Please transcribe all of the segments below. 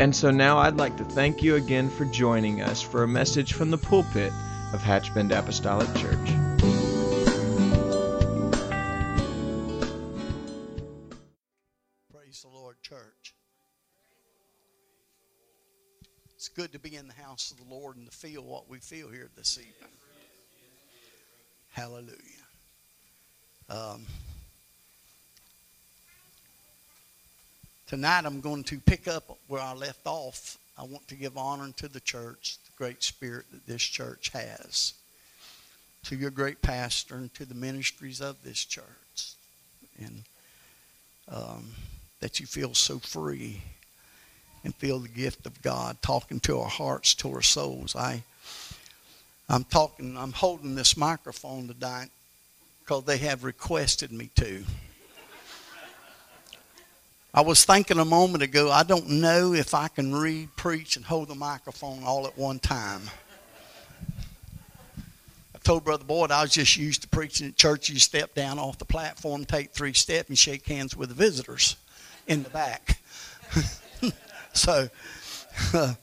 And so now I'd like to thank you again for joining us for a message from the pulpit of Hatchbend Apostolic Church. Praise the Lord, church. It's good to be in the house of the Lord and to feel what we feel here this evening. Hallelujah. Um, Tonight I'm going to pick up where I left off. I want to give honor to the church, the great spirit that this church has, to your great pastor, and to the ministries of this church. And um, that you feel so free and feel the gift of God talking to our hearts, to our souls. I, I'm talking, I'm holding this microphone tonight because they have requested me to. I was thinking a moment ago, I don't know if I can read, preach, and hold the microphone all at one time. I told Brother Boyd I was just used to preaching at church. You step down off the platform, take three steps, and shake hands with the visitors in the back. so, uh,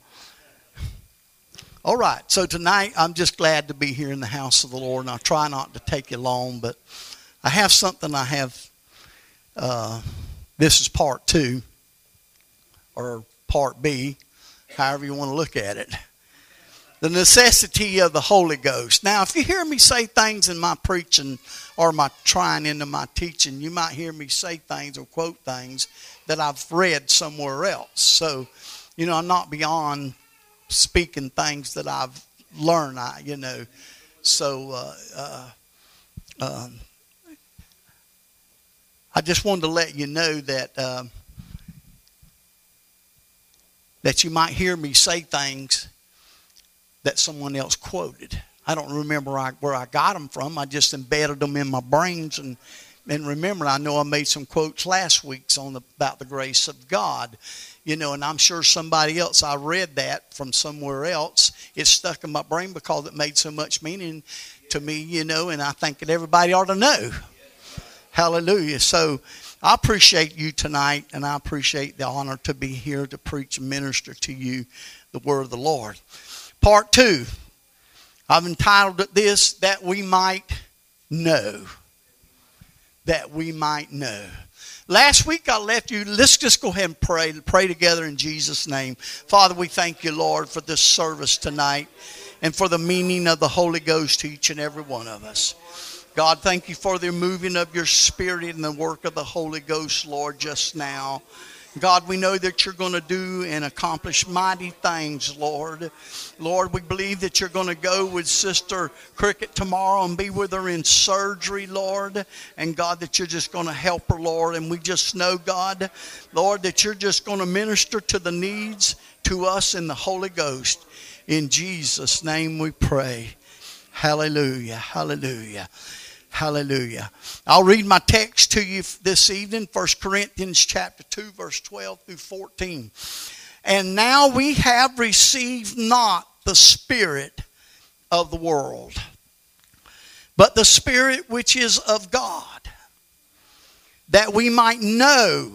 all right. So tonight, I'm just glad to be here in the house of the Lord, and I'll try not to take you long, but I have something I have. Uh, this is part two, or part B, however you want to look at it. The necessity of the Holy Ghost. Now, if you hear me say things in my preaching or my trying into my teaching, you might hear me say things or quote things that I've read somewhere else. So, you know, I'm not beyond speaking things that I've learned. I, you know, so uh, uh, um, I just wanted to let you know that um, that you might hear me say things that someone else quoted. I don't remember where I got them from. I just embedded them in my brains and and remember, I know I made some quotes last week on the, about the grace of God, you know, and I'm sure somebody else I read that from somewhere else. It stuck in my brain because it made so much meaning to me, you know, and I think that everybody ought to know. Hallelujah. So I appreciate you tonight, and I appreciate the honor to be here to preach and minister to you the word of the Lord. Part two, I've entitled it this That We Might Know. That we might know. Last week I left you. Let's just go ahead and pray. Pray together in Jesus' name. Father, we thank you, Lord, for this service tonight and for the meaning of the Holy Ghost to each and every one of us. God, thank you for the moving of your spirit and the work of the Holy Ghost, Lord, just now. God, we know that you're going to do and accomplish mighty things, Lord. Lord, we believe that you're going to go with Sister Cricket tomorrow and be with her in surgery, Lord. And God, that you're just going to help her, Lord. And we just know, God, Lord, that you're just going to minister to the needs to us in the Holy Ghost. In Jesus' name we pray. Hallelujah. Hallelujah. Hallelujah. I'll read my text to you this evening, 1 Corinthians chapter 2, verse 12 through 14. And now we have received not the Spirit of the world, but the Spirit which is of God, that we might know,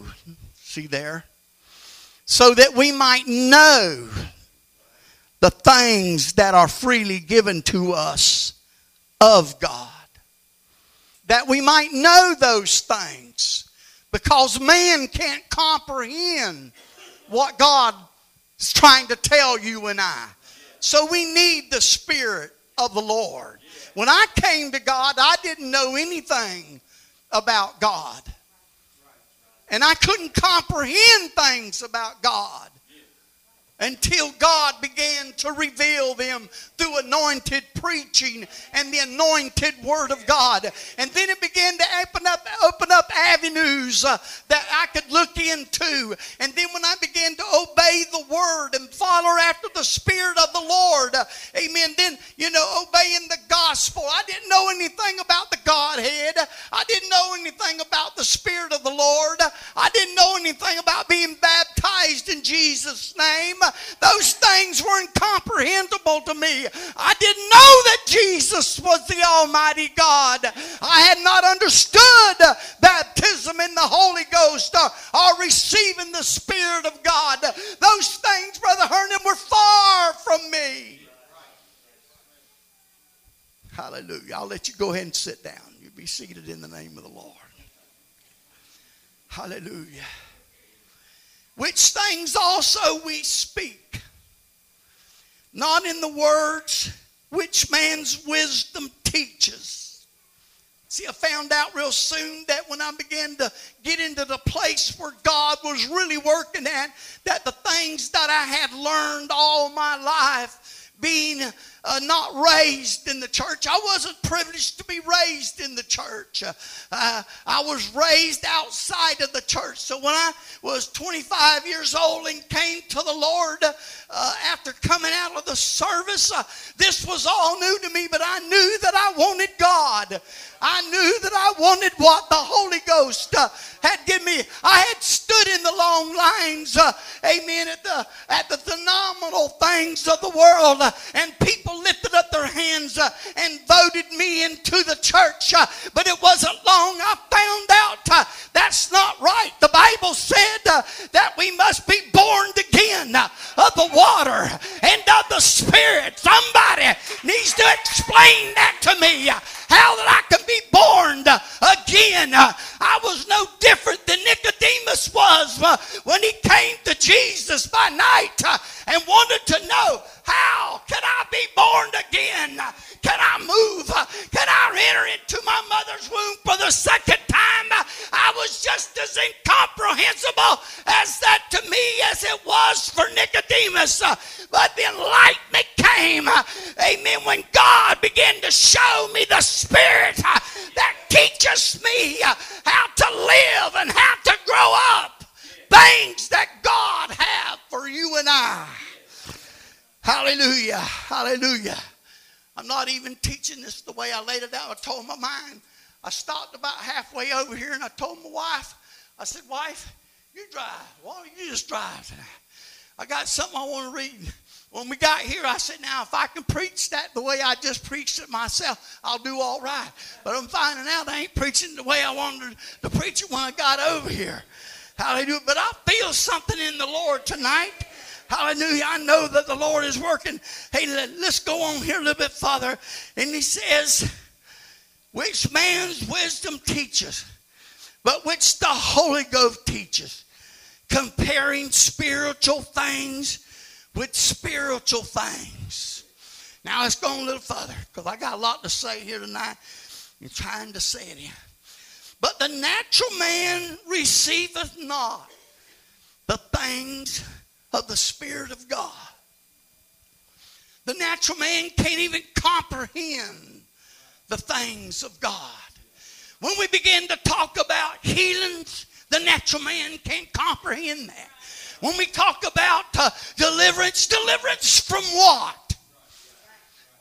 see there, so that we might know the things that are freely given to us of God that we might know those things because man can't comprehend what God is trying to tell you and I. So we need the Spirit of the Lord. When I came to God, I didn't know anything about God. And I couldn't comprehend things about God until God began to reveal them through anointed preaching and the anointed word of God. And then it began to open up open up avenues uh, that I could look into. And then when I began to obey the word and follow after the Spirit of the Lord, uh, amen, then, you know, obeying the gospel. I didn't know anything about the Godhead. I didn't know anything about the Spirit of the Lord. I didn't know anything about being baptized in Jesus' name. Those things were incomprehensible to me. I didn't know that Jesus was the Almighty God. I had not understood baptism in the Holy Ghost or, or receiving the Spirit of God. Those things, Brother Herndon, were far from me. Hallelujah. I'll let you go ahead and sit down. You be seated in the name of the Lord. Hallelujah. Which things also we speak, not in the words which man's wisdom teaches. See, I found out real soon that when I began to get into the place where God was really working at, that the things that I had learned all my life, being uh, not raised in the church. I wasn't privileged to be raised in the church. Uh, I was raised outside of the church. So when I was 25 years old and came to the Lord uh, after coming out of the service, uh, this was all new to me, but I knew that I wanted God. I knew that I wanted what the Holy Ghost uh, had given me. I had stood in the long lines, uh, amen, at the, at the phenomenal things of the world, and people lifted up their hands uh, and voted me into the church. Uh, but it wasn't long I found out uh, that's not right. The Bible said uh, that we must be born again uh, of the water and of the Spirit. Somebody needs to explain that to me. Uh, how that I can be born again. I was no different than Nicodemus was when he came to Jesus by night and wanted to know how can I be born again? Can I move? Can I enter into my mother's womb for the second time? I was just as incomprehensible as that to me as it was for Nicodemus. But the enlightenment came, amen, when God began to show me the Spirit that teaches me how to live and how to grow up. Things that God have for you and I. Hallelujah. Hallelujah. I'm not even teaching this the way I laid it out. I told my mind. I stopped about halfway over here and I told my wife, I said, Wife, you drive. Why don't you just drive tonight? I got something I want to read. When we got here, I said, Now, if I can preach that the way I just preached it myself, I'll do all right. But I'm finding out I ain't preaching the way I wanted to preach it when I got over here. Hallelujah. But I feel something in the Lord tonight. Hallelujah. I know that the Lord is working. Hey, let, us go on here a little bit further. And he says, which man's wisdom teaches, but which the Holy Ghost teaches, comparing spiritual things with spiritual things. Now let's go on a little further because I got a lot to say here tonight. I'm trying to say it here. But the natural man receiveth not the things of the Spirit of God. The natural man can't even comprehend the things of God. When we begin to talk about healings, the natural man can't comprehend that. When we talk about uh, deliverance, deliverance from what?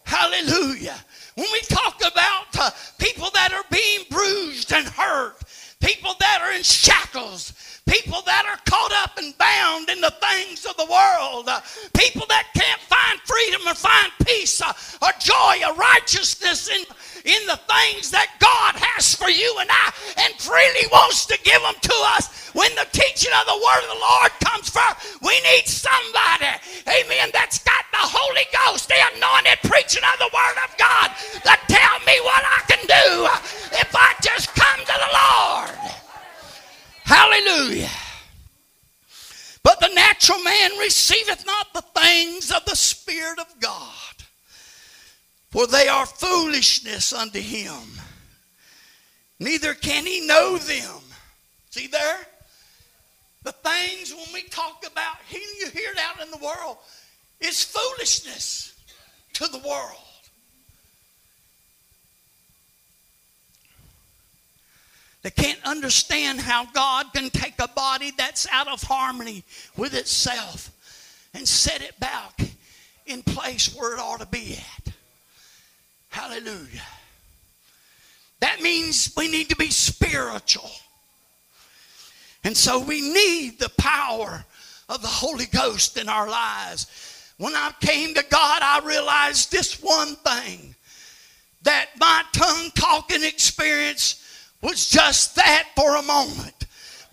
Hallelujah. When we talk about uh, people that are being bruised and hurt, people that are in shackles, people that are caught up and bound in the things of the world, people that can't find freedom or find peace or joy or righteousness in, in the things that God has for you and I and freely wants to give them to us. When the teaching of the word of the Lord comes first, we need somebody, amen, that's got the Holy Ghost, the anointed preaching of the word of God to tell me what I can do if I just come to the Lord. Hallelujah. But the natural man receiveth not the things of the Spirit of God, for they are foolishness unto him. Neither can he know them. See there? The things when we talk about healing, you hear it out in the world, is foolishness to the world. They can't understand how God can take a body that's out of harmony with itself and set it back in place where it ought to be at. Hallelujah. That means we need to be spiritual. And so we need the power of the Holy Ghost in our lives. When I came to God, I realized this one thing that my tongue talking experience was just that for a moment.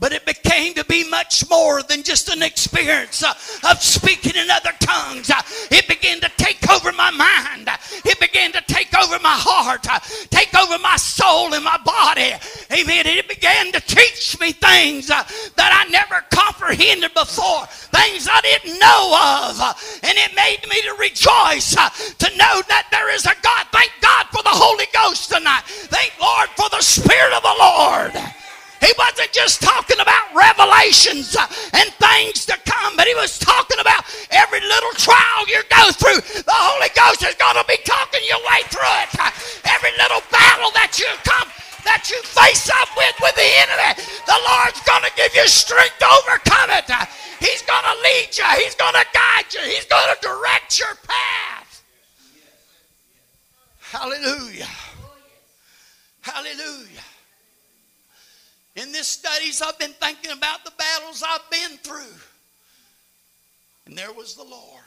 But it became to be much more than just an experience uh, of speaking in other tongues. Uh, it began to take over my mind. It began to take over my heart, uh, take over my soul and my body. Amen. It began to teach me things uh, that I never comprehended before, things I didn't know of. Uh, and it made me to rejoice uh, to know that there is a God. Thank God for the Holy Ghost tonight. Thank Lord for the Spirit of the Lord. He wasn't just talking about revelations uh, and things to come, but he was talking about every little trial you go through. The Holy Ghost is going to be talking your way through it. Every little battle that you come that you face up with with the enemy, the Lord's going to give you strength to overcome it. He's going to lead you. He's going to guide you. He's going to direct your path. Hallelujah. Hallelujah. In this studies, I've been thinking about the battles I've been through. And there was the Lord.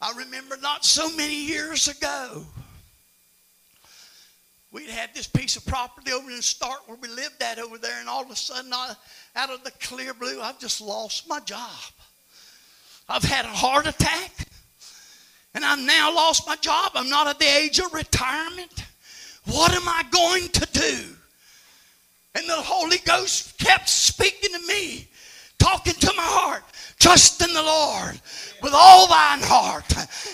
I remember not so many years ago, we'd had this piece of property over in Starke where we lived at over there, and all of a sudden, I, out of the clear blue, I've just lost my job. I've had a heart attack, and I've now lost my job. I'm not at the age of retirement. What am I going to do? And the Holy Ghost kept speaking to me, talking to my heart. Trust in the Lord with all thine heart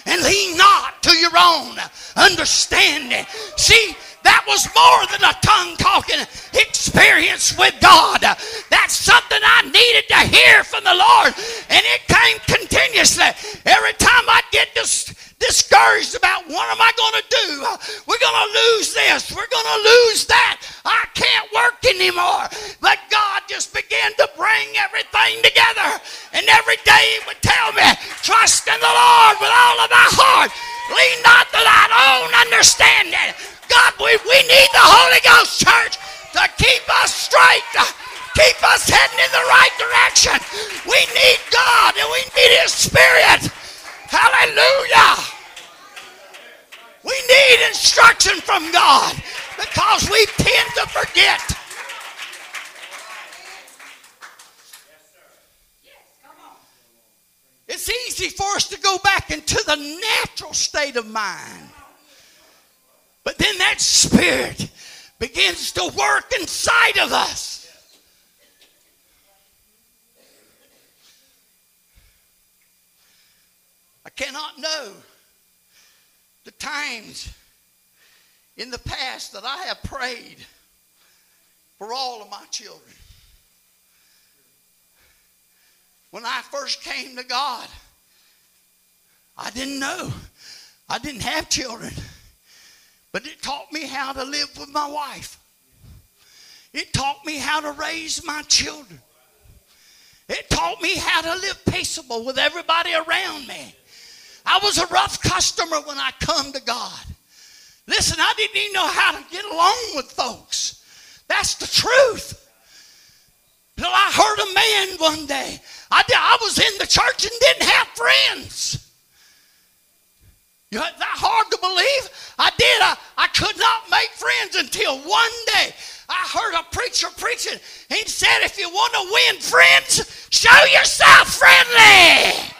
and lean not to your own understanding. See, that was more than a tongue talking experience with God. That's something I needed to hear from the Lord. And it came continuously. Every time I'd get dis- discouraged about what am I going to do? We're going to lose this. We're going to lose that. I can't work anymore. But God just began to bring everything together. And every day He would tell me, trust in the Lord with all of thy heart. Lean not to thine own understanding God, we, we need the Holy Ghost, church, to keep us straight, keep us heading in the right direction. We need God and we need His Spirit. Hallelujah. We need instruction from God because we tend to forget. It's easy for us to go back into the natural state of mind. But then that spirit begins to work inside of us. Cannot know the times in the past that I have prayed for all of my children. When I first came to God, I didn't know. I didn't have children. But it taught me how to live with my wife. It taught me how to raise my children. It taught me how to live peaceable with everybody around me. I was a rough customer when I come to God. Listen, I didn't even know how to get along with folks. That's the truth. Till I heard a man one day. I, did, I was in the church and didn't have friends. You know, that hard to believe? I did. I, I could not make friends until one day I heard a preacher preaching. He said, if you want to win friends, show yourself friendly.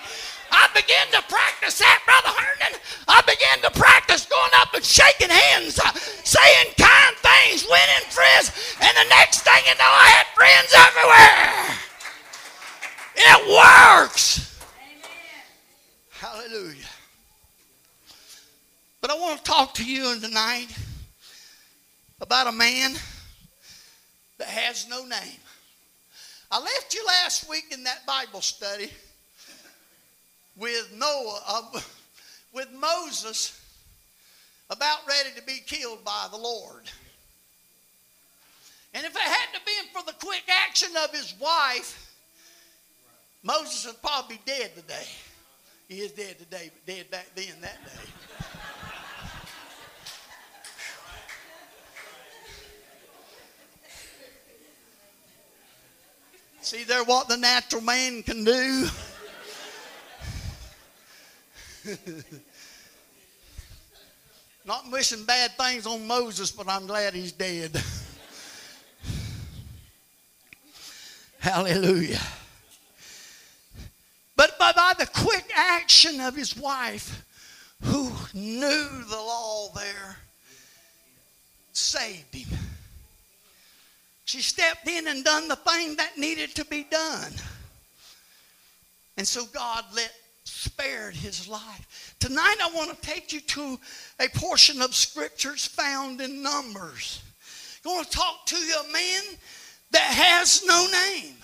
I began to practice that, Brother Herndon. I began to practice going up and shaking hands, uh, saying kind things, winning friends. And the next thing you know, I had friends everywhere. It works. Amen. Hallelujah. But I want to talk to you tonight about a man that has no name. I left you last week in that Bible study with Noah, uh, with Moses about ready to be killed by the Lord. And if it hadn't been for the quick action of his wife, Moses would probably be dead today. He is dead today, but dead back then that day. See there what the natural man can do? Not wishing bad things on Moses, but I'm glad he's dead. Hallelujah. But by, by the quick action of his wife, who knew the law there, saved him. She stepped in and done the thing that needed to be done. And so God let spared his life. Tonight I want to take you to a portion of scriptures found in Numbers. I want to talk to you a man that has no name.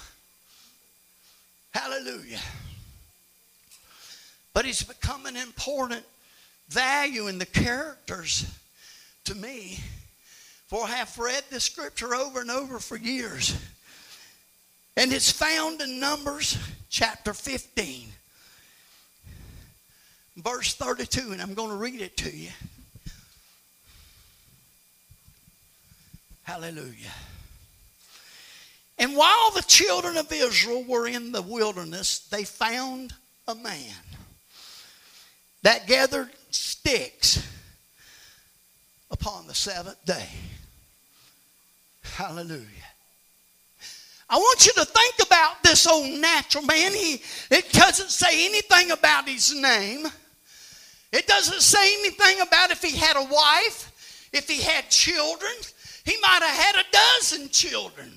Hallelujah. But he's become an important value in the characters to me. For I have read this scripture over and over for years. And it's found in Numbers chapter 15 verse 32, and I'm going to read it to you. Hallelujah. And while the children of Israel were in the wilderness, they found a man that gathered sticks upon the seventh day. Hallelujah. I want you to think about this old natural man. He, it doesn't say anything about his name. It doesn't say anything about if he had a wife, if he had children. He might have had a dozen children.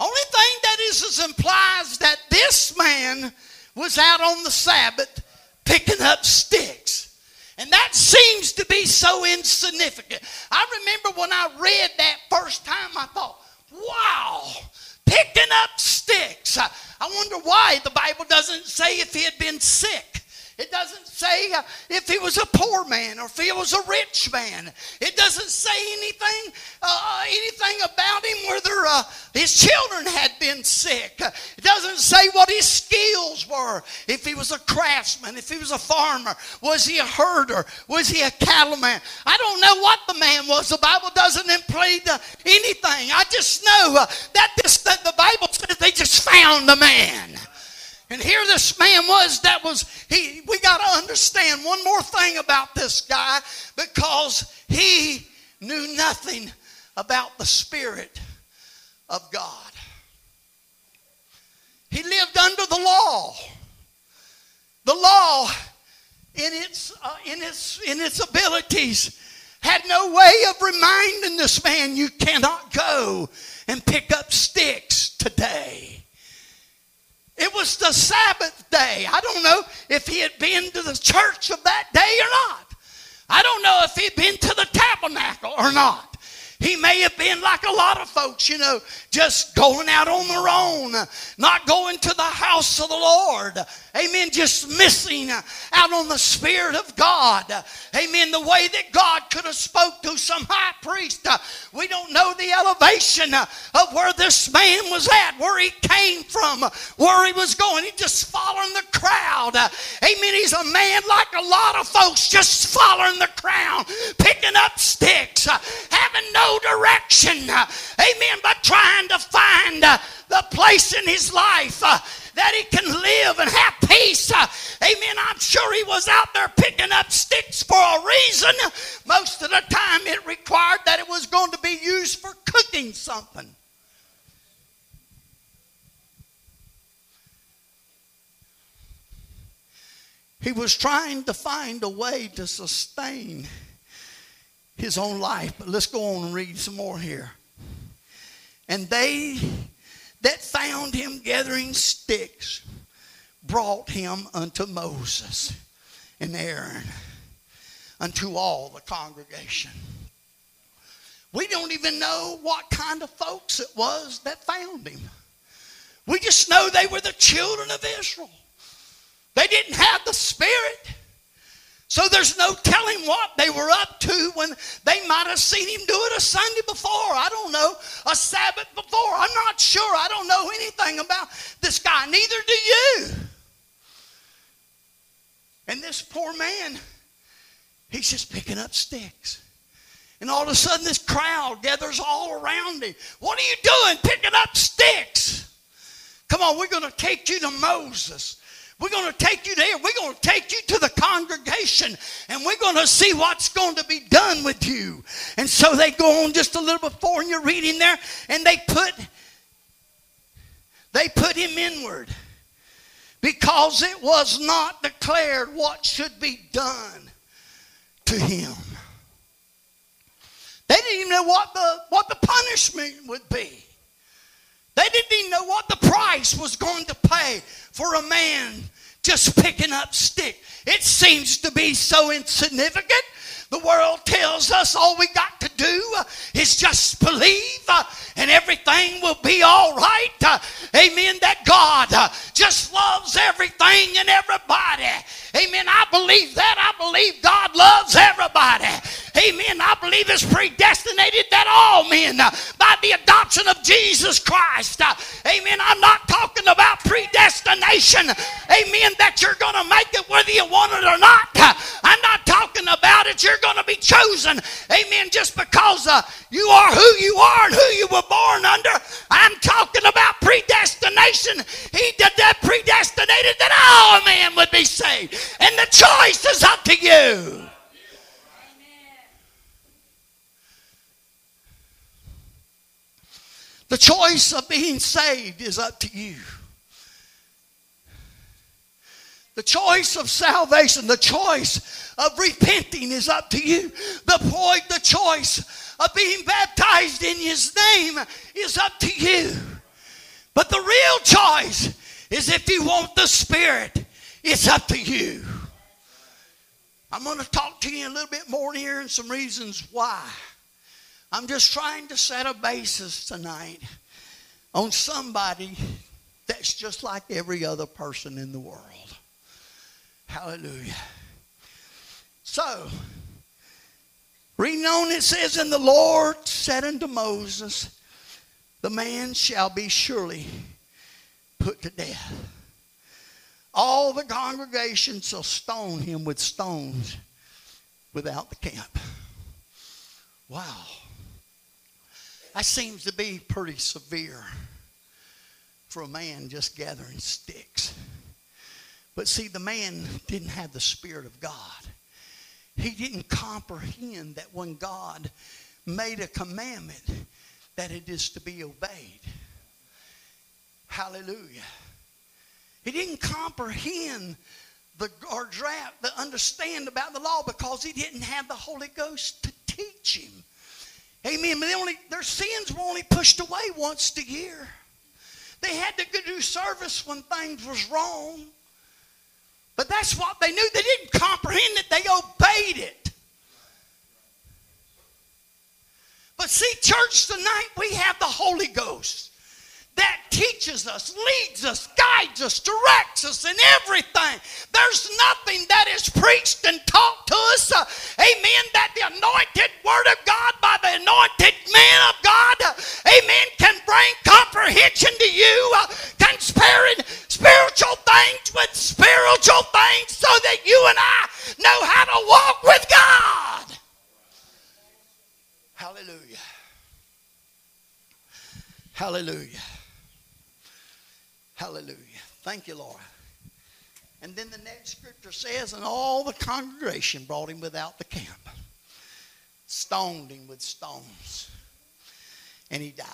Only thing that is, is implies that this man was out on the Sabbath picking up sticks. And that seems to be so insignificant. I remember when I read that first time, I thought, wow, picking up sticks. I, I wonder why the Bible doesn't say if he had been sick. It doesn't say uh, if he was a poor man or if he was a rich man. It doesn't say anything uh, anything about him whether uh, his children had been sick. It doesn't say what his skills were. If he was a craftsman, if he was a farmer, was he a herder, was he a cattleman? I don't know what the man was. The Bible doesn't imply uh, anything. I just know uh, that this that the Bible says they just found the man. And here this man was that was he we got to understand one more thing about this guy because he knew nothing about the spirit of God. He lived under the law. The law in its uh, in its in its abilities had no way of reminding this man you cannot go and pick up sticks today. It was the Sabbath day. I don't know if he had been to the church of that day or not. I don't know if he'd been to the tabernacle or not. He may have been like a lot of folks, you know, just going out on their own, not going to the house of the Lord. Amen. Just missing out on the Spirit of God. Amen. The way that God could have spoke to some high priest. We don't know the elevation of where this man was at, where he came from, where he was going. He just following the crowd. Amen. He's a man like a lot of folks, just following the crowd, picking up sticks, having no direction. Amen. But trying to find the place in his life that he can live and have peace. Uh, amen. I'm sure he was out there picking up sticks for a reason. Most of the time, it required that it was going to be used for cooking something. He was trying to find a way to sustain his own life. But let's go on and read some more here. And they that found him gathering sticks brought him unto Moses and Aaron, unto all the congregation. We don't even know what kind of folks it was that found him. We just know they were the children of Israel. They didn't have the Spirit. So there's no telling what they were up to when they might have seen him do it a Sunday before. I don't know. A Sabbath before. I'm not sure. I don't know anything about this guy. Neither do you. And this poor man, he's just picking up sticks. And all of a sudden, this crowd gathers all around him. What are you doing picking up sticks? Come on, we're going to take you to Moses. We're going to take you there. We're going to take you to the congregation and we're going to see what's going to be done with you. And so they go on just a little before and you're reading there and they put they put him inward because it was not declared what should be done to him. They didn't even know what the what the punishment would be. They didn't even know what the price was going to pay for a man just picking up stick. It seems to be so insignificant. The world tells us all we got to do is just believe uh, and everything will be all right. Uh, amen. That God uh, just loves everything and everybody. Amen. I believe that. I believe God loves everybody. Amen. I believe it's predestinated that all men, by the adoption of Jesus Christ, amen. I'm not talking about predestination, amen, that you're going to make it whether you want it or not. I'm not talking about it. You're going to be chosen, amen, just because uh, you are who you are and who you were born under. I'm talking about predestination. He did that predestinated that all men would be saved. And the choice is up to you. The choice of being saved is up to you. The choice of salvation, the choice of repenting is up to you. The point, the choice of being baptized in his name is up to you. But the real choice is if you want the Spirit, it's up to you. I'm going to talk to you a little bit more here and some reasons why. I'm just trying to set a basis tonight on somebody that's just like every other person in the world. Hallelujah. So, reading on, it says, And the Lord said unto Moses, The man shall be surely put to death. All the congregation shall stone him with stones without the camp. Wow. That seems to be pretty severe for a man just gathering sticks. But see, the man didn't have the Spirit of God. He didn't comprehend that when God made a commandment, that it is to be obeyed. Hallelujah. He didn't comprehend the or draft, the understand about the law because he didn't have the Holy Ghost to teach him. Amen. But only, their sins were only pushed away once a year. They had to do service when things was wrong. But that's what they knew. They didn't comprehend it. They obeyed it. But see, church, tonight we have the Holy Ghost that teaches us, leads us, guides us, directs us in everything. There's nothing that is preached and taught to us, uh, amen, that the anointed Word of God by the anointed man of God, uh, amen, can bring comprehension to you, uh, comparing spiritual things with spiritual things so that you and I know how to walk with God. Hallelujah. Hallelujah. Hallelujah. Thank you, Lord. And then the next scripture says, and all the congregation brought him without the camp, stoned him with stones, and he died,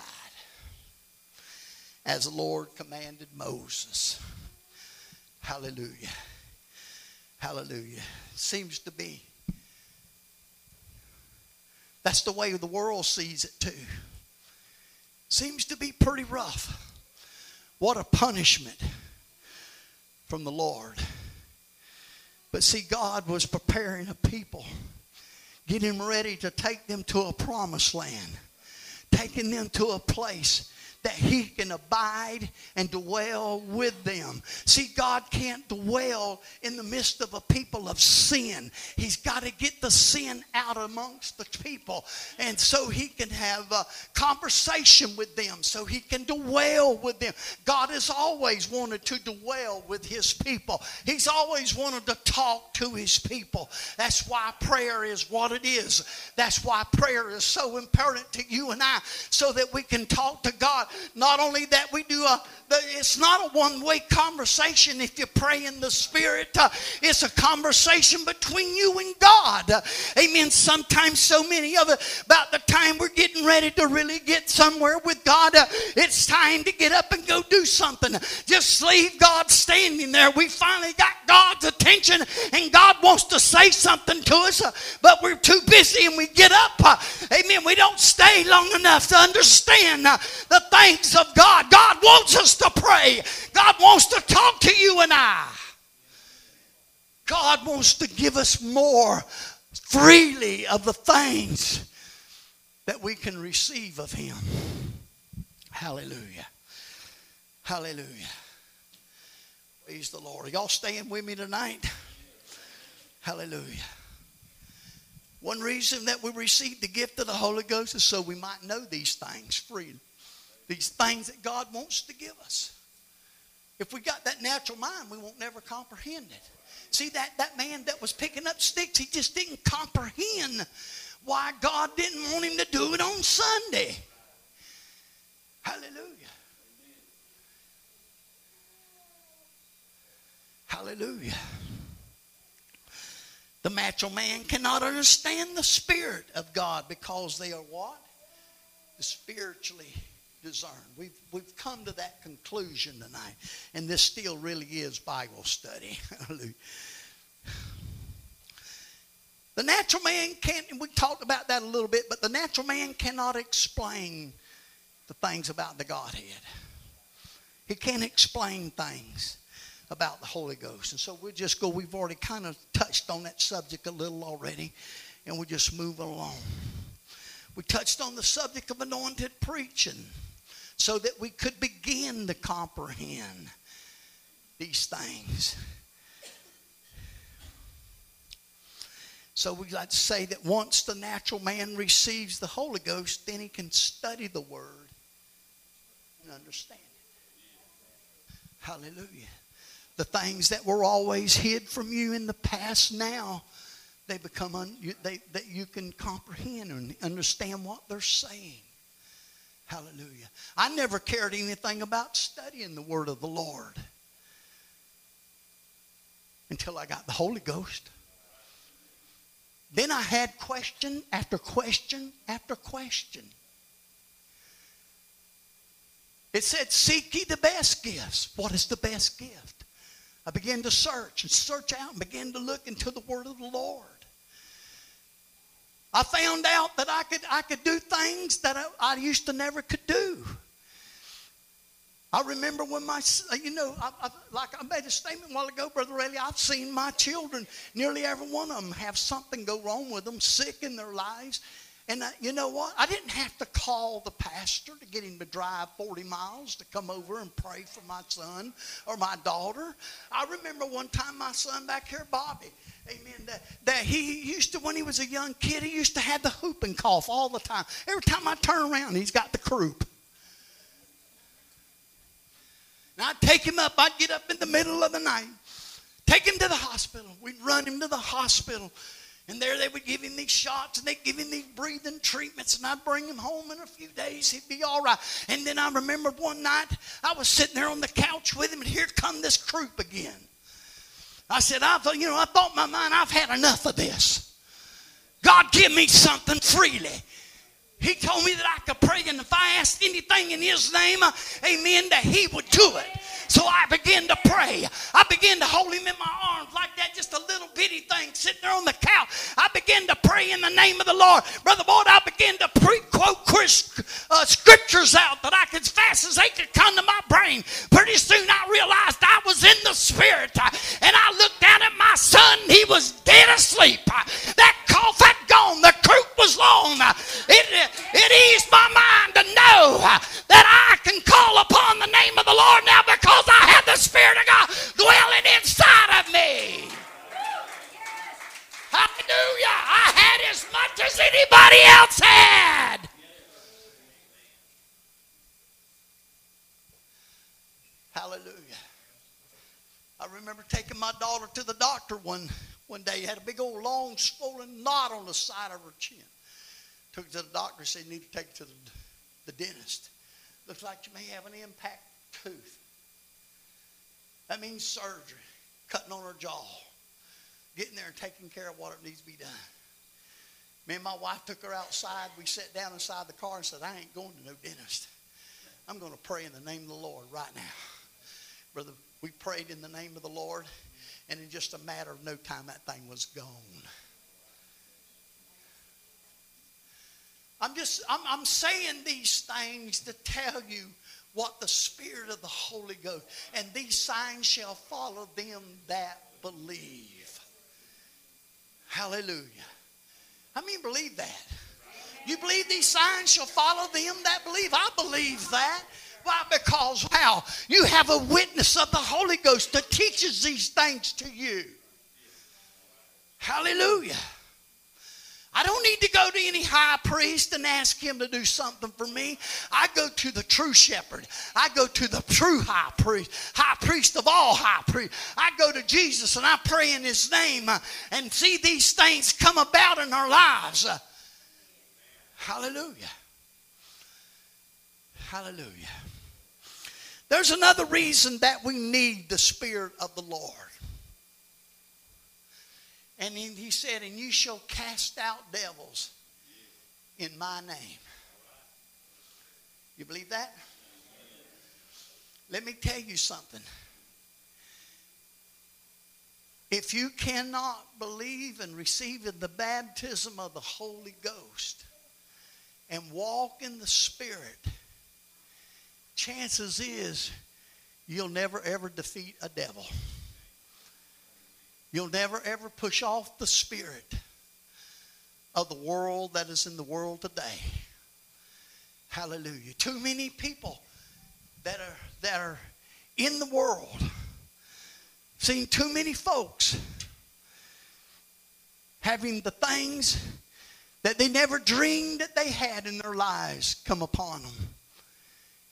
as the Lord commanded Moses. Hallelujah. Hallelujah. Seems to be. That's the way the world sees it too. Seems to be pretty rough. What a punishment from the Lord. But see, God was preparing a people, getting ready to take them to a promised land, taking them to a place that He can abide and dwell with them. See, God can't dwell in the midst of a people of sin. He's got to get the sin out amongst the people. And so He can have a conversation with them, so He can dwell with them. God has always wanted to dwell with His people, He's always wanted to talk to His people. That's why prayer is what it is. That's why prayer is so important to you and I, so that we can talk to God. Not only that, we do a, it's not a one way conversation if you pray in the Spirit, uh, it's a conversation between you and God. Amen. Sometimes, so many of us, about the time we're getting ready to really get somewhere with God, uh, it's time to get up and go do something. Just leave God standing there. We finally got God's attention, and God wants to say something to us, uh, but we're too busy and we get up. Amen. We don't stay long enough to understand the things of God. God wants us to pray. God wants to talk to you and I. God wants to give us more freely of the things that we can receive of Him. Hallelujah. Hallelujah. Praise the Lord. Y'all staying with me tonight? Hallelujah. One reason that we receive the gift of the Holy Ghost is so we might know these things freely these things that God wants to give us. If we got that natural mind, we won't never comprehend it. See, that, that man that was picking up sticks, he just didn't comprehend why God didn't want him to do it on Sunday. Hallelujah. Hallelujah. The natural man cannot understand the Spirit of God because they are what? Spiritually discern. We've, we've come to that conclusion tonight. And this still really is Bible study. the natural man can't, and we talked about that a little bit, but the natural man cannot explain the things about the Godhead. He can't explain things about the Holy Ghost. And so we'll just go, we've already kind of touched on that subject a little already, and we'll just move along. We touched on the subject of anointed preaching so that we could begin to comprehend these things. So we like to say that once the natural man receives the Holy Ghost, then he can study the Word and understand it. Hallelujah. The things that were always hid from you in the past now, they become un, they, that you can comprehend and understand what they're saying. Hallelujah. I never cared anything about studying the Word of the Lord until I got the Holy Ghost. Then I had question after question after question. It said, Seek ye the best gifts. What is the best gift? I began to search and search out and began to look into the Word of the Lord. I found out that I could, I could do things that I, I used to never could do. I remember when my, uh, you know, I, I, like I made a statement a while ago, Brother Rayleigh, I've seen my children, nearly every one of them, have something go wrong with them, sick in their lives. And I, you know what? I didn't have to call the pastor to get him to drive 40 miles to come over and pray for my son or my daughter. I remember one time my son back here, Bobby, amen, that, that he used to, when he was a young kid, he used to have the whooping cough all the time. Every time I turn around, he's got the croup. And I'd take him up, I'd get up in the middle of the night, take him to the hospital. We'd run him to the hospital. And there they would give him these shots and they'd give him these breathing treatments, and I'd bring him home in a few days. He'd be all right. And then I remembered one night I was sitting there on the couch with him, and here come this croup again. I said, I thought, you know, I thought in my mind, I've had enough of this. God, give me something freely. He told me that I could pray, and if I asked anything in His name, amen, that He would do it. So I began to pray. I began to hold him in my arms like that, just a little bitty thing sitting there on the couch. I began to pray in the name of the Lord. Brother Boyd, I began to pre- quote uh, scriptures out that I could, as fast as they could come to my brain. Pretty soon I realized I was in the Spirit. Said, You need to take her to the, the dentist. Looks like you may have an impact tooth. That means surgery, cutting on her jaw, getting there and taking care of what needs to be done. Me and my wife took her outside. We sat down inside the car and said, I ain't going to no dentist. I'm going to pray in the name of the Lord right now. Brother, we prayed in the name of the Lord, and in just a matter of no time, that thing was gone. I'm just, I'm, I'm saying these things to tell you what the Spirit of the Holy Ghost, and these signs shall follow them that believe. Hallelujah. I mean, believe that? You believe these signs shall follow them that believe? I believe that. Why? Because how? You have a witness of the Holy Ghost that teaches these things to you. Hallelujah. I don't need to go to any high priest and ask him to do something for me. I go to the true shepherd. I go to the true high priest, high priest of all high priests. I go to Jesus and I pray in his name uh, and see these things come about in our lives. Hallelujah. Hallelujah. There's another reason that we need the Spirit of the Lord. And he said, And you shall cast out devils in my name. You believe that? Let me tell you something. If you cannot believe and receive in the baptism of the Holy Ghost and walk in the Spirit, chances is you'll never ever defeat a devil. You'll never ever push off the spirit of the world that is in the world today. Hallelujah. Too many people that are that are in the world. Seen too many folks having the things that they never dreamed that they had in their lives come upon them.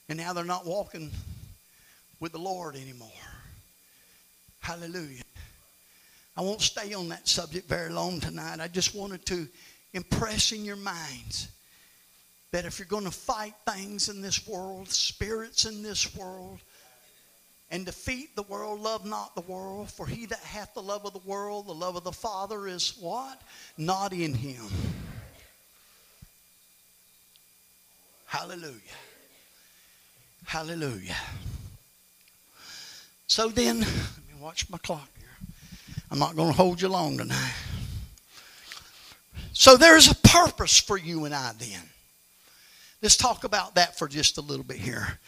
And now they're not walking with the Lord anymore. Hallelujah. I won't stay on that subject very long tonight. I just wanted to impress in your minds that if you're going to fight things in this world, spirits in this world, and defeat the world, love not the world. For he that hath the love of the world, the love of the Father is what? Not in him. Hallelujah. Hallelujah. So then, let me watch my clock. I'm not going to hold you long tonight. So there's a purpose for you and I then. Let's talk about that for just a little bit here.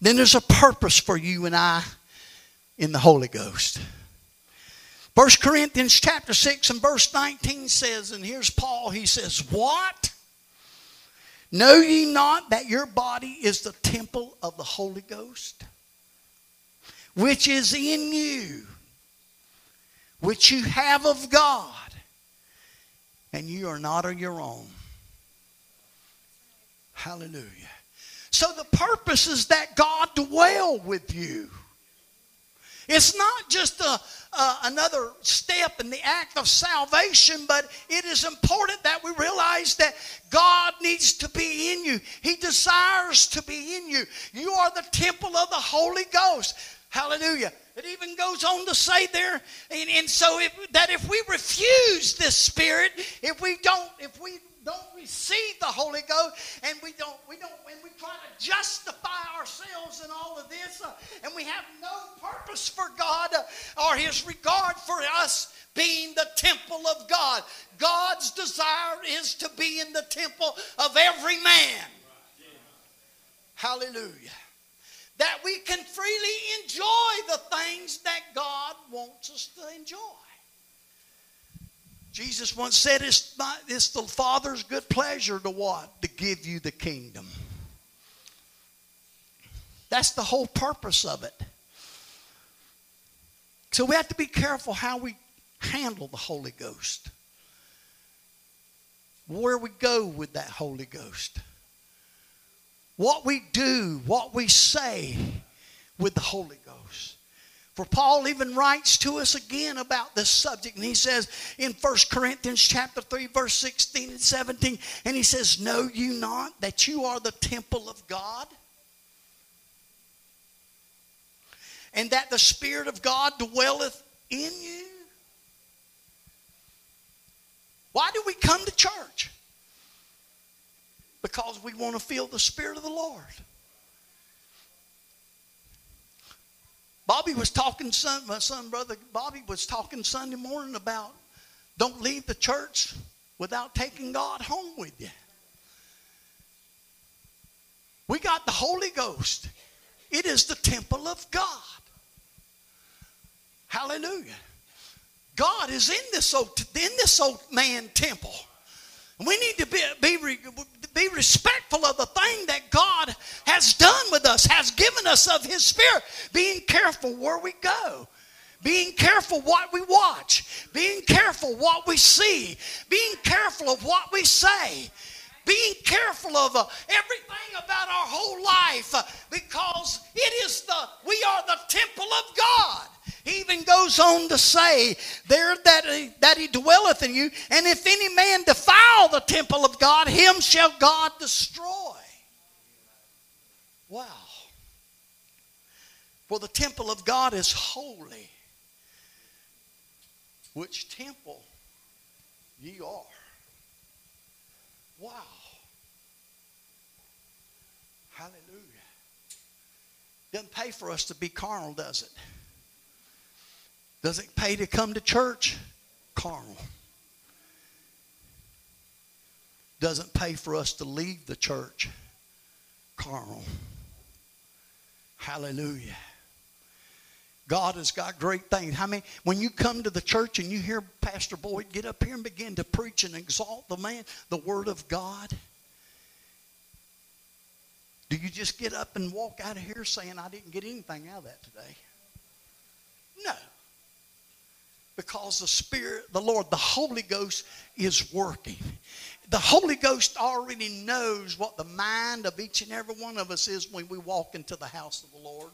Then there's a purpose for you and I in the Holy Ghost. 1 Corinthians chapter 6 and verse 19 says, and here's Paul, he says, What? Know ye not that your body is the temple of the Holy Ghost, which is in you, which you have of God, and you are not of your own. Hallelujah. So the purpose is that God dwell with you. It's not just a, another step in the act of salvation, but it is important that we realize that God needs to be in you. He desires to be in you. You are the temple of the Holy Ghost. Hallelujah. It even goes on to say there, and, and so if, that if we refuse this Spirit, if we don't, if we don't receive the Holy Ghost, and we don't, we don't, and we try to justify ourselves in all of this, uh, and we have no purpose for God uh, or His regard for us being the temple of God. God's desire is to be in the temple of every man. Hallelujah freely enjoy the things that God wants us to enjoy. Jesus once said, it's, it's the Father's good pleasure to what? To give you the kingdom. That's the whole purpose of it. So we have to be careful how we handle the Holy Ghost. Where we go with that Holy Ghost what we do, what we say, with the Holy Ghost. For Paul even writes to us again about this subject, and he says in 1 Corinthians chapter 3, verse 16 and 17, and he says, Know you not that you are the temple of God? And that the Spirit of God dwelleth in you? Why do we come to church? Because we want to feel the Spirit of the Lord. Bobby was talking, son, my son, brother Bobby was talking Sunday morning about don't leave the church without taking God home with you. We got the Holy Ghost. It is the temple of God. Hallelujah. God is in this old, in this old man temple. We need to be, be, be respectful of the thing that God has done with us, has given us of His Spirit, being careful where we go. Being careful what we watch, being careful what we see, being careful of what we say, being careful of uh, everything about our whole life uh, because it is the we are the temple of God. He even goes on to say there that he, that he dwelleth in you, and if any man defile the temple of God, him shall God destroy. Wow. For the temple of God is holy. Which temple ye are. Wow. Hallelujah. Doesn't pay for us to be carnal, does it? Does it pay to come to church? Carnal. Doesn't pay for us to leave the church? Carnal. Hallelujah. God has got great things. I mean, when you come to the church and you hear Pastor Boyd get up here and begin to preach and exalt the man, the Word of God, do you just get up and walk out of here saying, I didn't get anything out of that today? No because the Spirit, the Lord, the Holy Ghost is working. The Holy Ghost already knows what the mind of each and every one of us is when we walk into the house of the Lord.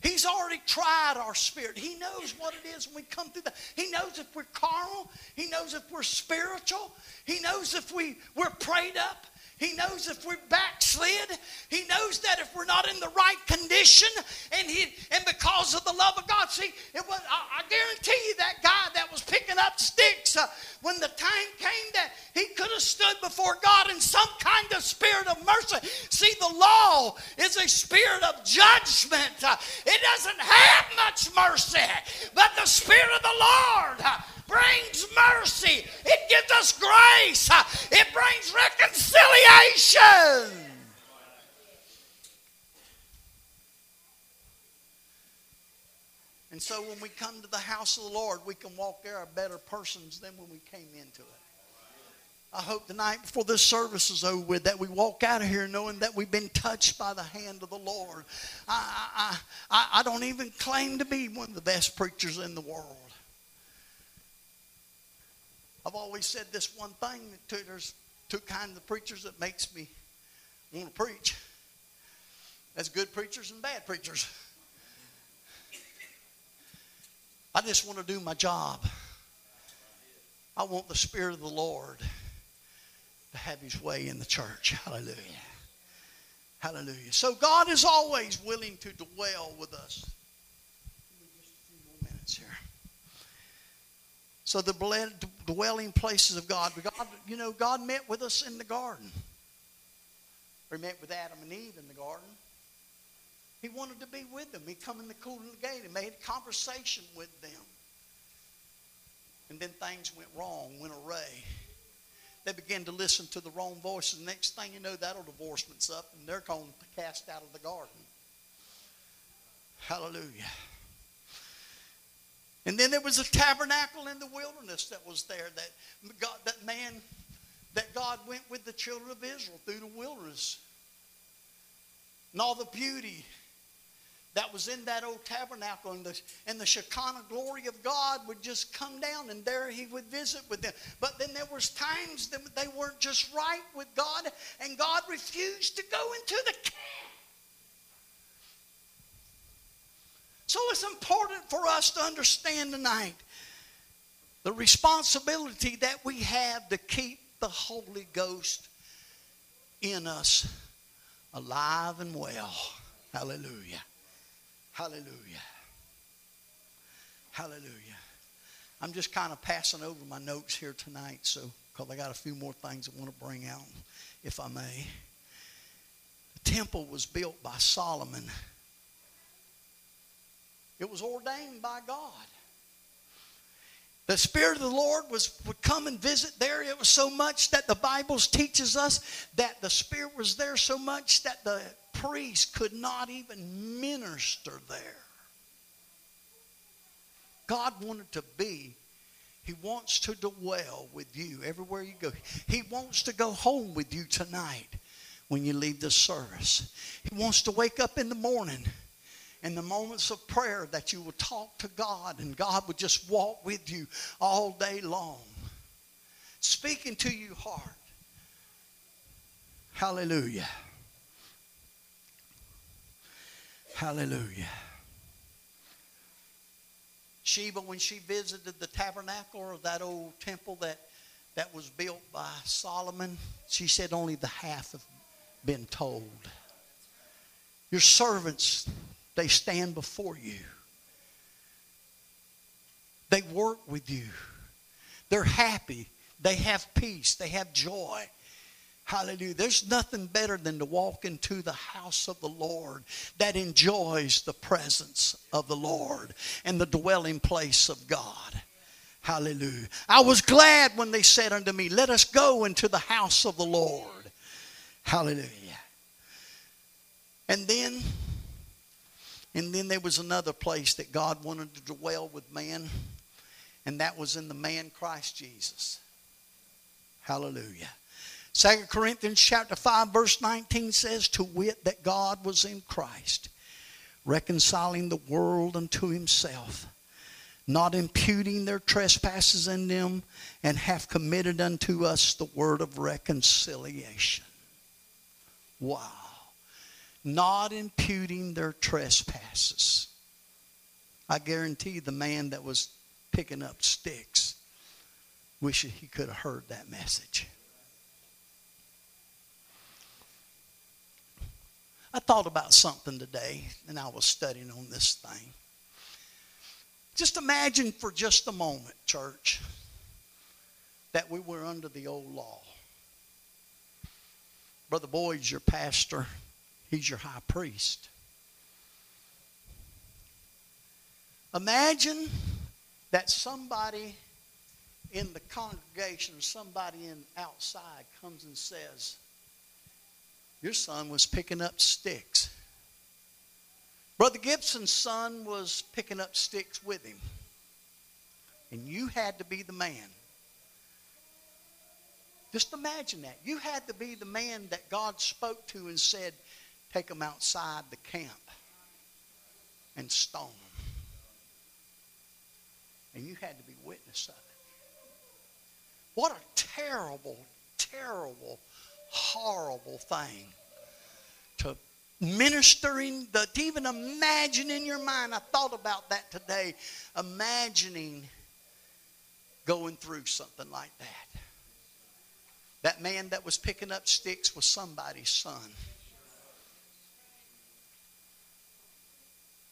He's already tried our spirit. He knows what it is when we come through that. He knows if we're carnal. He knows if we're spiritual. He knows if we, we're prayed up. He knows if we're backslid. He knows that if we're not in the right condition, and he and because of the love of God. See, it was I, I guarantee you that guy that was picking up sticks uh, when the time came that he could have stood before God in some kind of spirit of mercy. See, the law is a spirit of judgment. Uh, it doesn't have much mercy, but the spirit of the Lord. Uh, brings mercy, it gives us grace, it brings reconciliation. And so when we come to the house of the Lord, we can walk there are better persons than when we came into it. I hope tonight before this service is over with that we walk out of here knowing that we've been touched by the hand of the Lord. I, I, I, I don't even claim to be one of the best preachers in the world. I've always said this one thing that there's two kinds of preachers that makes me want to preach. That's good preachers and bad preachers. I just want to do my job. I want the Spirit of the Lord to have His way in the church. Hallelujah. Hallelujah. So God is always willing to dwell with us. So the dwelling places of God. God, you know, God met with us in the garden. He met with Adam and Eve in the garden. He wanted to be with them. He come in the cool of the gate and made a conversation with them. And then things went wrong, went awry. They began to listen to the wrong voices. The next thing you know, that old divorcement's up and they're going to cast out of the garden. Hallelujah. And then there was a tabernacle in the wilderness that was there that God, that man, that God went with the children of Israel through the wilderness. And all the beauty that was in that old tabernacle and the, and the Shekinah glory of God would just come down and there he would visit with them. But then there was times that they weren't just right with God and God refused to go into the camp. It's important for us to understand tonight the responsibility that we have to keep the Holy Ghost in us alive and well. Hallelujah. Hallelujah. Hallelujah. I'm just kind of passing over my notes here tonight, so because I got a few more things I want to bring out, if I may. The temple was built by Solomon. It was ordained by God. The Spirit of the Lord was, would come and visit there. It was so much that the Bible teaches us that the Spirit was there so much that the priest could not even minister there. God wanted to be, He wants to dwell with you everywhere you go. He wants to go home with you tonight when you leave the service. He wants to wake up in the morning in the moments of prayer that you will talk to God and God would just walk with you all day long, speaking to your heart. Hallelujah. Hallelujah. Sheba, when she visited the tabernacle or that old temple that, that was built by Solomon, she said only the half have been told. Your servants they stand before you. They work with you. They're happy. They have peace. They have joy. Hallelujah. There's nothing better than to walk into the house of the Lord that enjoys the presence of the Lord and the dwelling place of God. Hallelujah. I was glad when they said unto me, Let us go into the house of the Lord. Hallelujah. And then and then there was another place that God wanted to dwell with man, and that was in the man Christ Jesus. Hallelujah. 2 Corinthians chapter 5 verse 19 says to wit that God was in Christ reconciling the world unto himself not imputing their trespasses in them and have committed unto us the word of reconciliation. Wow not imputing their trespasses. I guarantee the man that was picking up sticks wish he could have heard that message. I thought about something today, and I was studying on this thing. Just imagine for just a moment, church, that we were under the old law. Brother Boyd's your pastor. He's your high priest. Imagine that somebody in the congregation or somebody in outside comes and says, Your son was picking up sticks. Brother Gibson's son was picking up sticks with him. And you had to be the man just imagine that. You had to be the man that God spoke to and said, take them outside the camp and stone them. And you had to be witness of it. What a terrible, terrible, horrible thing to ministering, the, to even imagine in your mind. I thought about that today, imagining going through something like that. That man that was picking up sticks was somebody's son.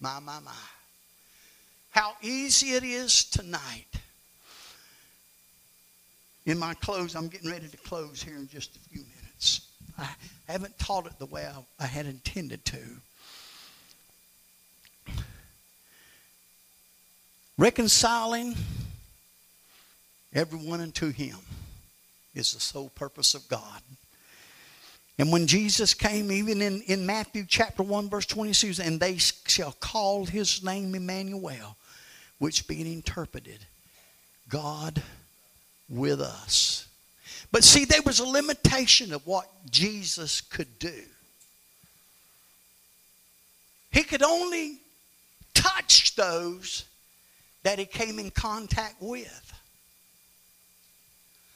My, my, my. How easy it is tonight. In my close, I'm getting ready to close here in just a few minutes. I haven't taught it the way I, I had intended to. Reconciling everyone unto Him is the sole purpose of God. And when Jesus came, even in, in Matthew chapter 1, verse 26, and they shall call his name Emmanuel, which being interpreted, God with us. But see, there was a limitation of what Jesus could do. He could only touch those that he came in contact with.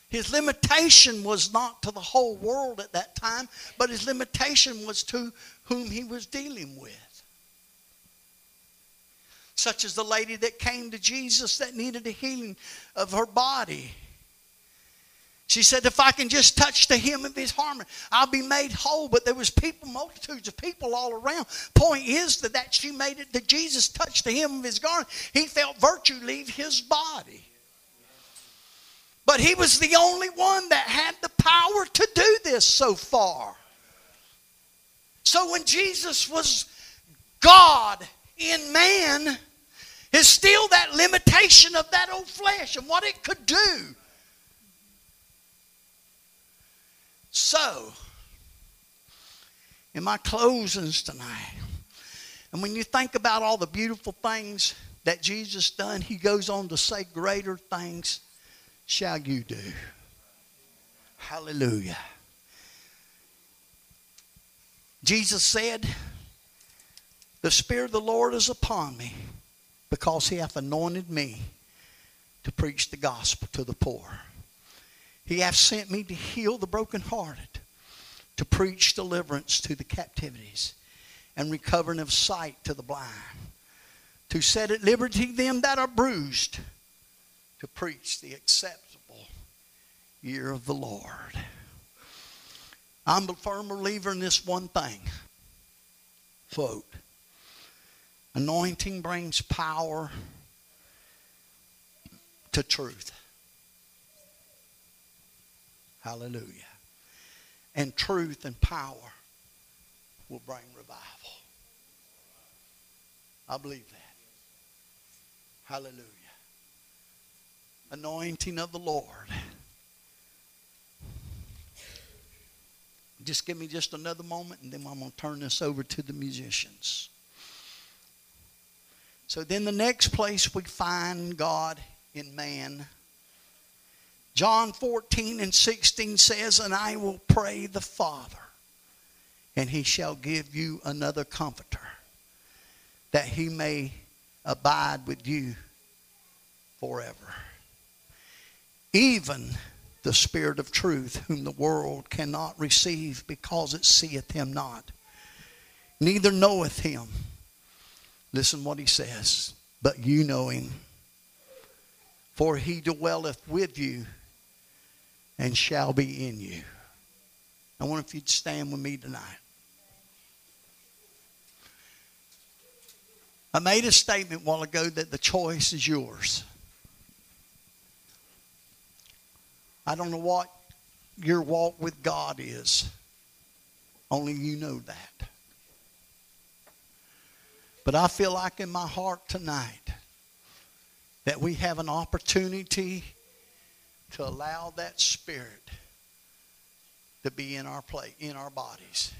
His limitation was not to the whole world at that time, but his limitation was to whom he was dealing with. such as the lady that came to Jesus that needed a healing of her body. She said, if I can just touch the hem of his garment, I'll be made whole. But there was people, multitudes of people all around. Point is that, that she made it that Jesus touched the hem of his garment. He felt virtue leave his body. But he was the only one that had the power to do this so far. So when Jesus was God in man, is still that limitation of that old flesh and what it could do. So, in my closings tonight, and when you think about all the beautiful things that Jesus done, he goes on to say, Greater things shall you do. Hallelujah. Jesus said, The Spirit of the Lord is upon me because he hath anointed me to preach the gospel to the poor. He hath sent me to heal the brokenhearted, to preach deliverance to the captivities, and recovering of sight to the blind, to set at liberty them that are bruised, to preach the acceptable year of the Lord. I'm a firm believer in this one thing. Quote Anointing brings power to truth. Hallelujah. And truth and power will bring revival. I believe that. Hallelujah. Anointing of the Lord. Just give me just another moment and then I'm going to turn this over to the musicians. So then the next place we find God in man. John 14 and 16 says, And I will pray the Father, and he shall give you another comforter, that he may abide with you forever. Even the Spirit of truth, whom the world cannot receive because it seeth him not, neither knoweth him Listen what he says. But you know him. For he dwelleth with you and shall be in you. I wonder if you'd stand with me tonight. I made a statement a while ago that the choice is yours. I don't know what your walk with God is. Only you know that. But I feel like in my heart tonight that we have an opportunity to allow that spirit to be in our play in our bodies.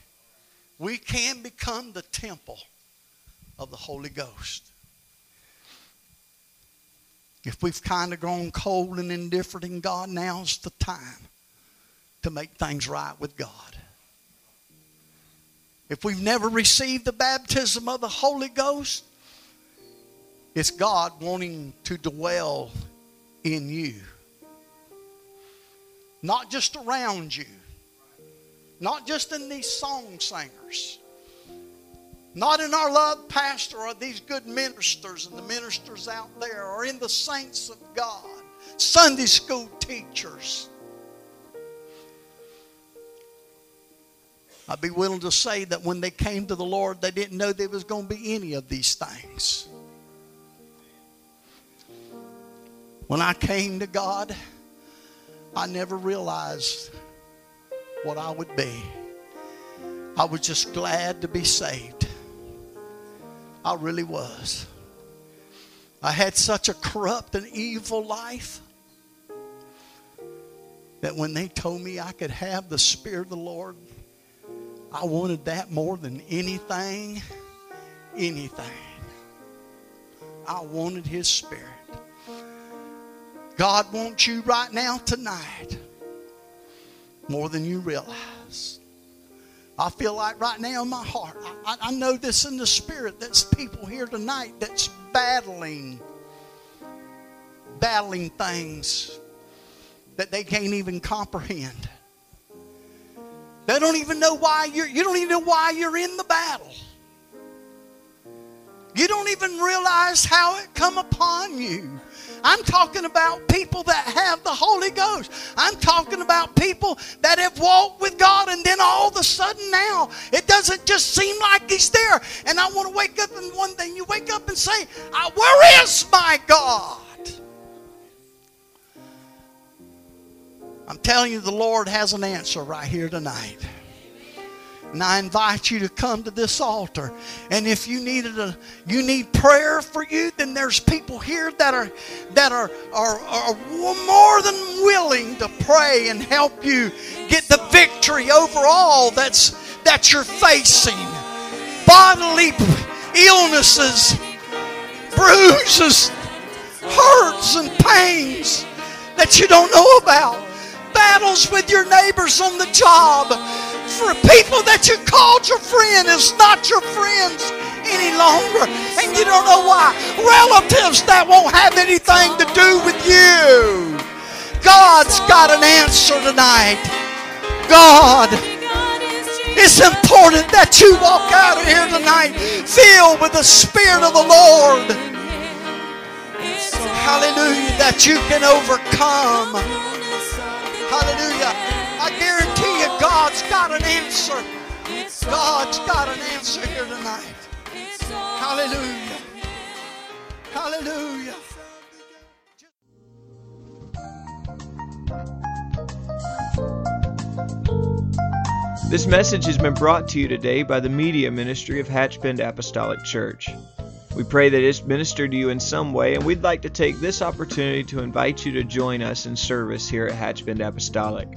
We can become the temple of the Holy Ghost. If we've kind of grown cold and indifferent in God, now's the time to make things right with God. If we've never received the baptism of the Holy Ghost, it's God wanting to dwell in you. Not just around you, not just in these song singers, not in our love pastor or these good ministers and the ministers out there, or in the saints of God, Sunday school teachers I'd be willing to say that when they came to the Lord, they didn't know there was going to be any of these things. When I came to God, I never realized what I would be. I was just glad to be saved. I really was. I had such a corrupt and evil life that when they told me I could have the Spirit of the Lord I wanted that more than anything, anything. I wanted His Spirit. God wants you right now, tonight, more than you realize. I feel like right now in my heart, I, I know this in the Spirit. That's people here tonight that's battling, battling things that they can't even comprehend. They don't even know why you're, you don't even know why you're in the battle. You don't even realize how it come upon you. I'm talking about people that have the Holy Ghost. I'm talking about people that have walked with God and then all of a sudden now it doesn't just seem like He's there. And I want to wake up and one thing you wake up and say, ah, Where is my God? I'm telling you, the Lord has an answer right here tonight. And I invite you to come to this altar. And if you needed a you need prayer for you, then there's people here that are that are, are, are more than willing to pray and help you get the victory over all that's that you're facing. Bodily illnesses, bruises, hurts and pains that you don't know about. Battles with your neighbors on the job for people that you called your friend is not your friends any longer. And you don't know why. Relatives that won't have anything to do with you. God's got an answer tonight. God. It's important that you walk out of here tonight filled with the Spirit of the Lord. Hallelujah. That you can overcome. Hallelujah. God's got an answer. God's got an answer here tonight. Hallelujah. Hallelujah. This message has been brought to you today by the Media Ministry of Hatchbend Apostolic Church. We pray that it's ministered to you in some way, and we'd like to take this opportunity to invite you to join us in service here at Hatchbend Apostolic.